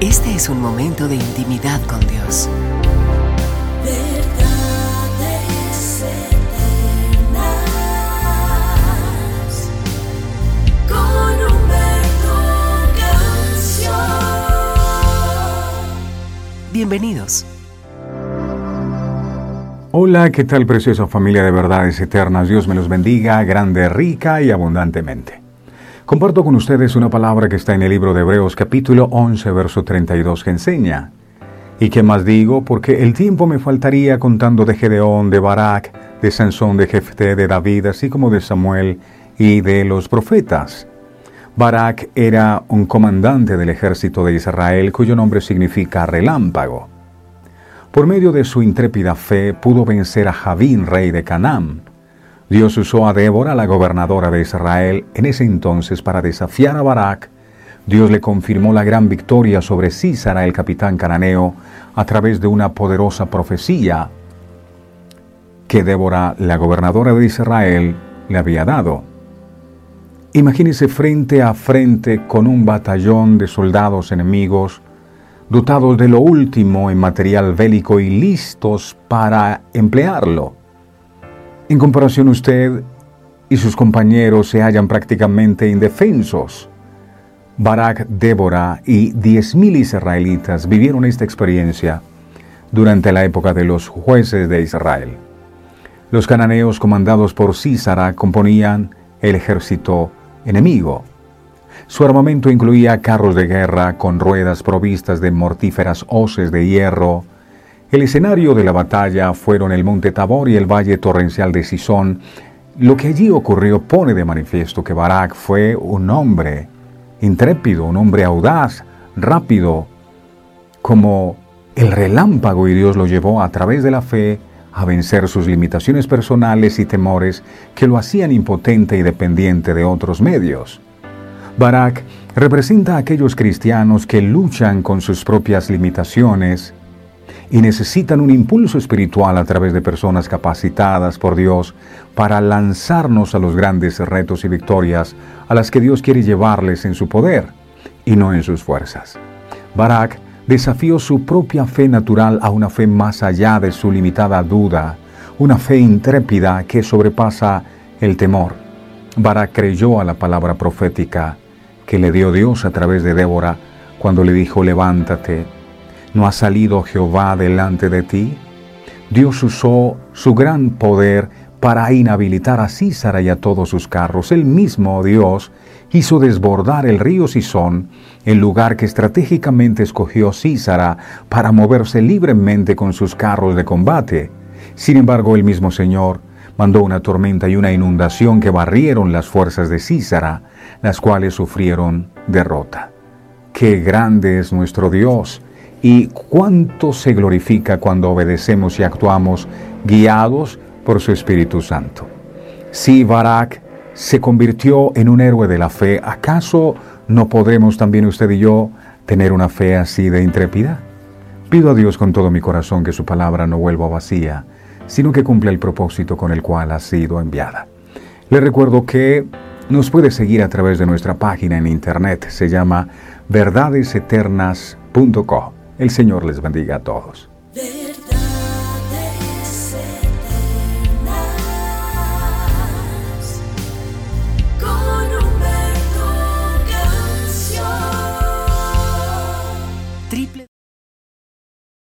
Este es un momento de intimidad con Dios. Verdades eternas con Humberto Canción. Bienvenidos. Hola, ¿qué tal preciosa familia de verdades eternas? Dios me los bendiga grande, rica y abundantemente. Comparto con ustedes una palabra que está en el libro de Hebreos capítulo 11, verso 32 que enseña. ¿Y qué más digo? Porque el tiempo me faltaría contando de Gedeón, de Barak, de Sansón, de Jefté, de David, así como de Samuel y de los profetas. Barak era un comandante del ejército de Israel cuyo nombre significa relámpago. Por medio de su intrépida fe pudo vencer a Javín, rey de Canaán, Dios usó a Débora, la gobernadora de Israel, en ese entonces para desafiar a Barak. Dios le confirmó la gran victoria sobre Císara, el capitán cananeo, a través de una poderosa profecía que Débora, la gobernadora de Israel, le había dado. Imagínese frente a frente con un batallón de soldados enemigos, dotados de lo último en material bélico y listos para emplearlo. En comparación usted y sus compañeros se hallan prácticamente indefensos. Barak, Débora y diez mil israelitas vivieron esta experiencia durante la época de los jueces de Israel. Los cananeos comandados por Císara componían el ejército enemigo. Su armamento incluía carros de guerra con ruedas provistas de mortíferas hoces de hierro, el escenario de la batalla fueron el monte Tabor y el valle torrencial de Sison. Lo que allí ocurrió pone de manifiesto que Barak fue un hombre intrépido, un hombre audaz, rápido, como el relámpago y Dios lo llevó a través de la fe a vencer sus limitaciones personales y temores que lo hacían impotente y dependiente de otros medios. Barak representa a aquellos cristianos que luchan con sus propias limitaciones, y necesitan un impulso espiritual a través de personas capacitadas por Dios para lanzarnos a los grandes retos y victorias a las que Dios quiere llevarles en su poder y no en sus fuerzas. Barak desafió su propia fe natural a una fe más allá de su limitada duda, una fe intrépida que sobrepasa el temor. Barak creyó a la palabra profética que le dio Dios a través de Débora cuando le dijo levántate ¿No ha salido Jehová delante de ti? Dios usó su gran poder para inhabilitar a Císara y a todos sus carros. El mismo Dios hizo desbordar el río Sison, el lugar que estratégicamente escogió Císara para moverse libremente con sus carros de combate. Sin embargo, el mismo Señor mandó una tormenta y una inundación que barrieron las fuerzas de Císara, las cuales sufrieron derrota. ¡Qué grande es nuestro Dios! Y cuánto se glorifica cuando obedecemos y actuamos guiados por su Espíritu Santo. Si Barak se convirtió en un héroe de la fe, ¿acaso no podremos también usted y yo tener una fe así de intrépida? Pido a Dios con todo mi corazón que su palabra no vuelva vacía, sino que cumpla el propósito con el cual ha sido enviada. Le recuerdo que nos puede seguir a través de nuestra página en internet, se llama verdadeseternas.com. El Señor les bendiga a todos.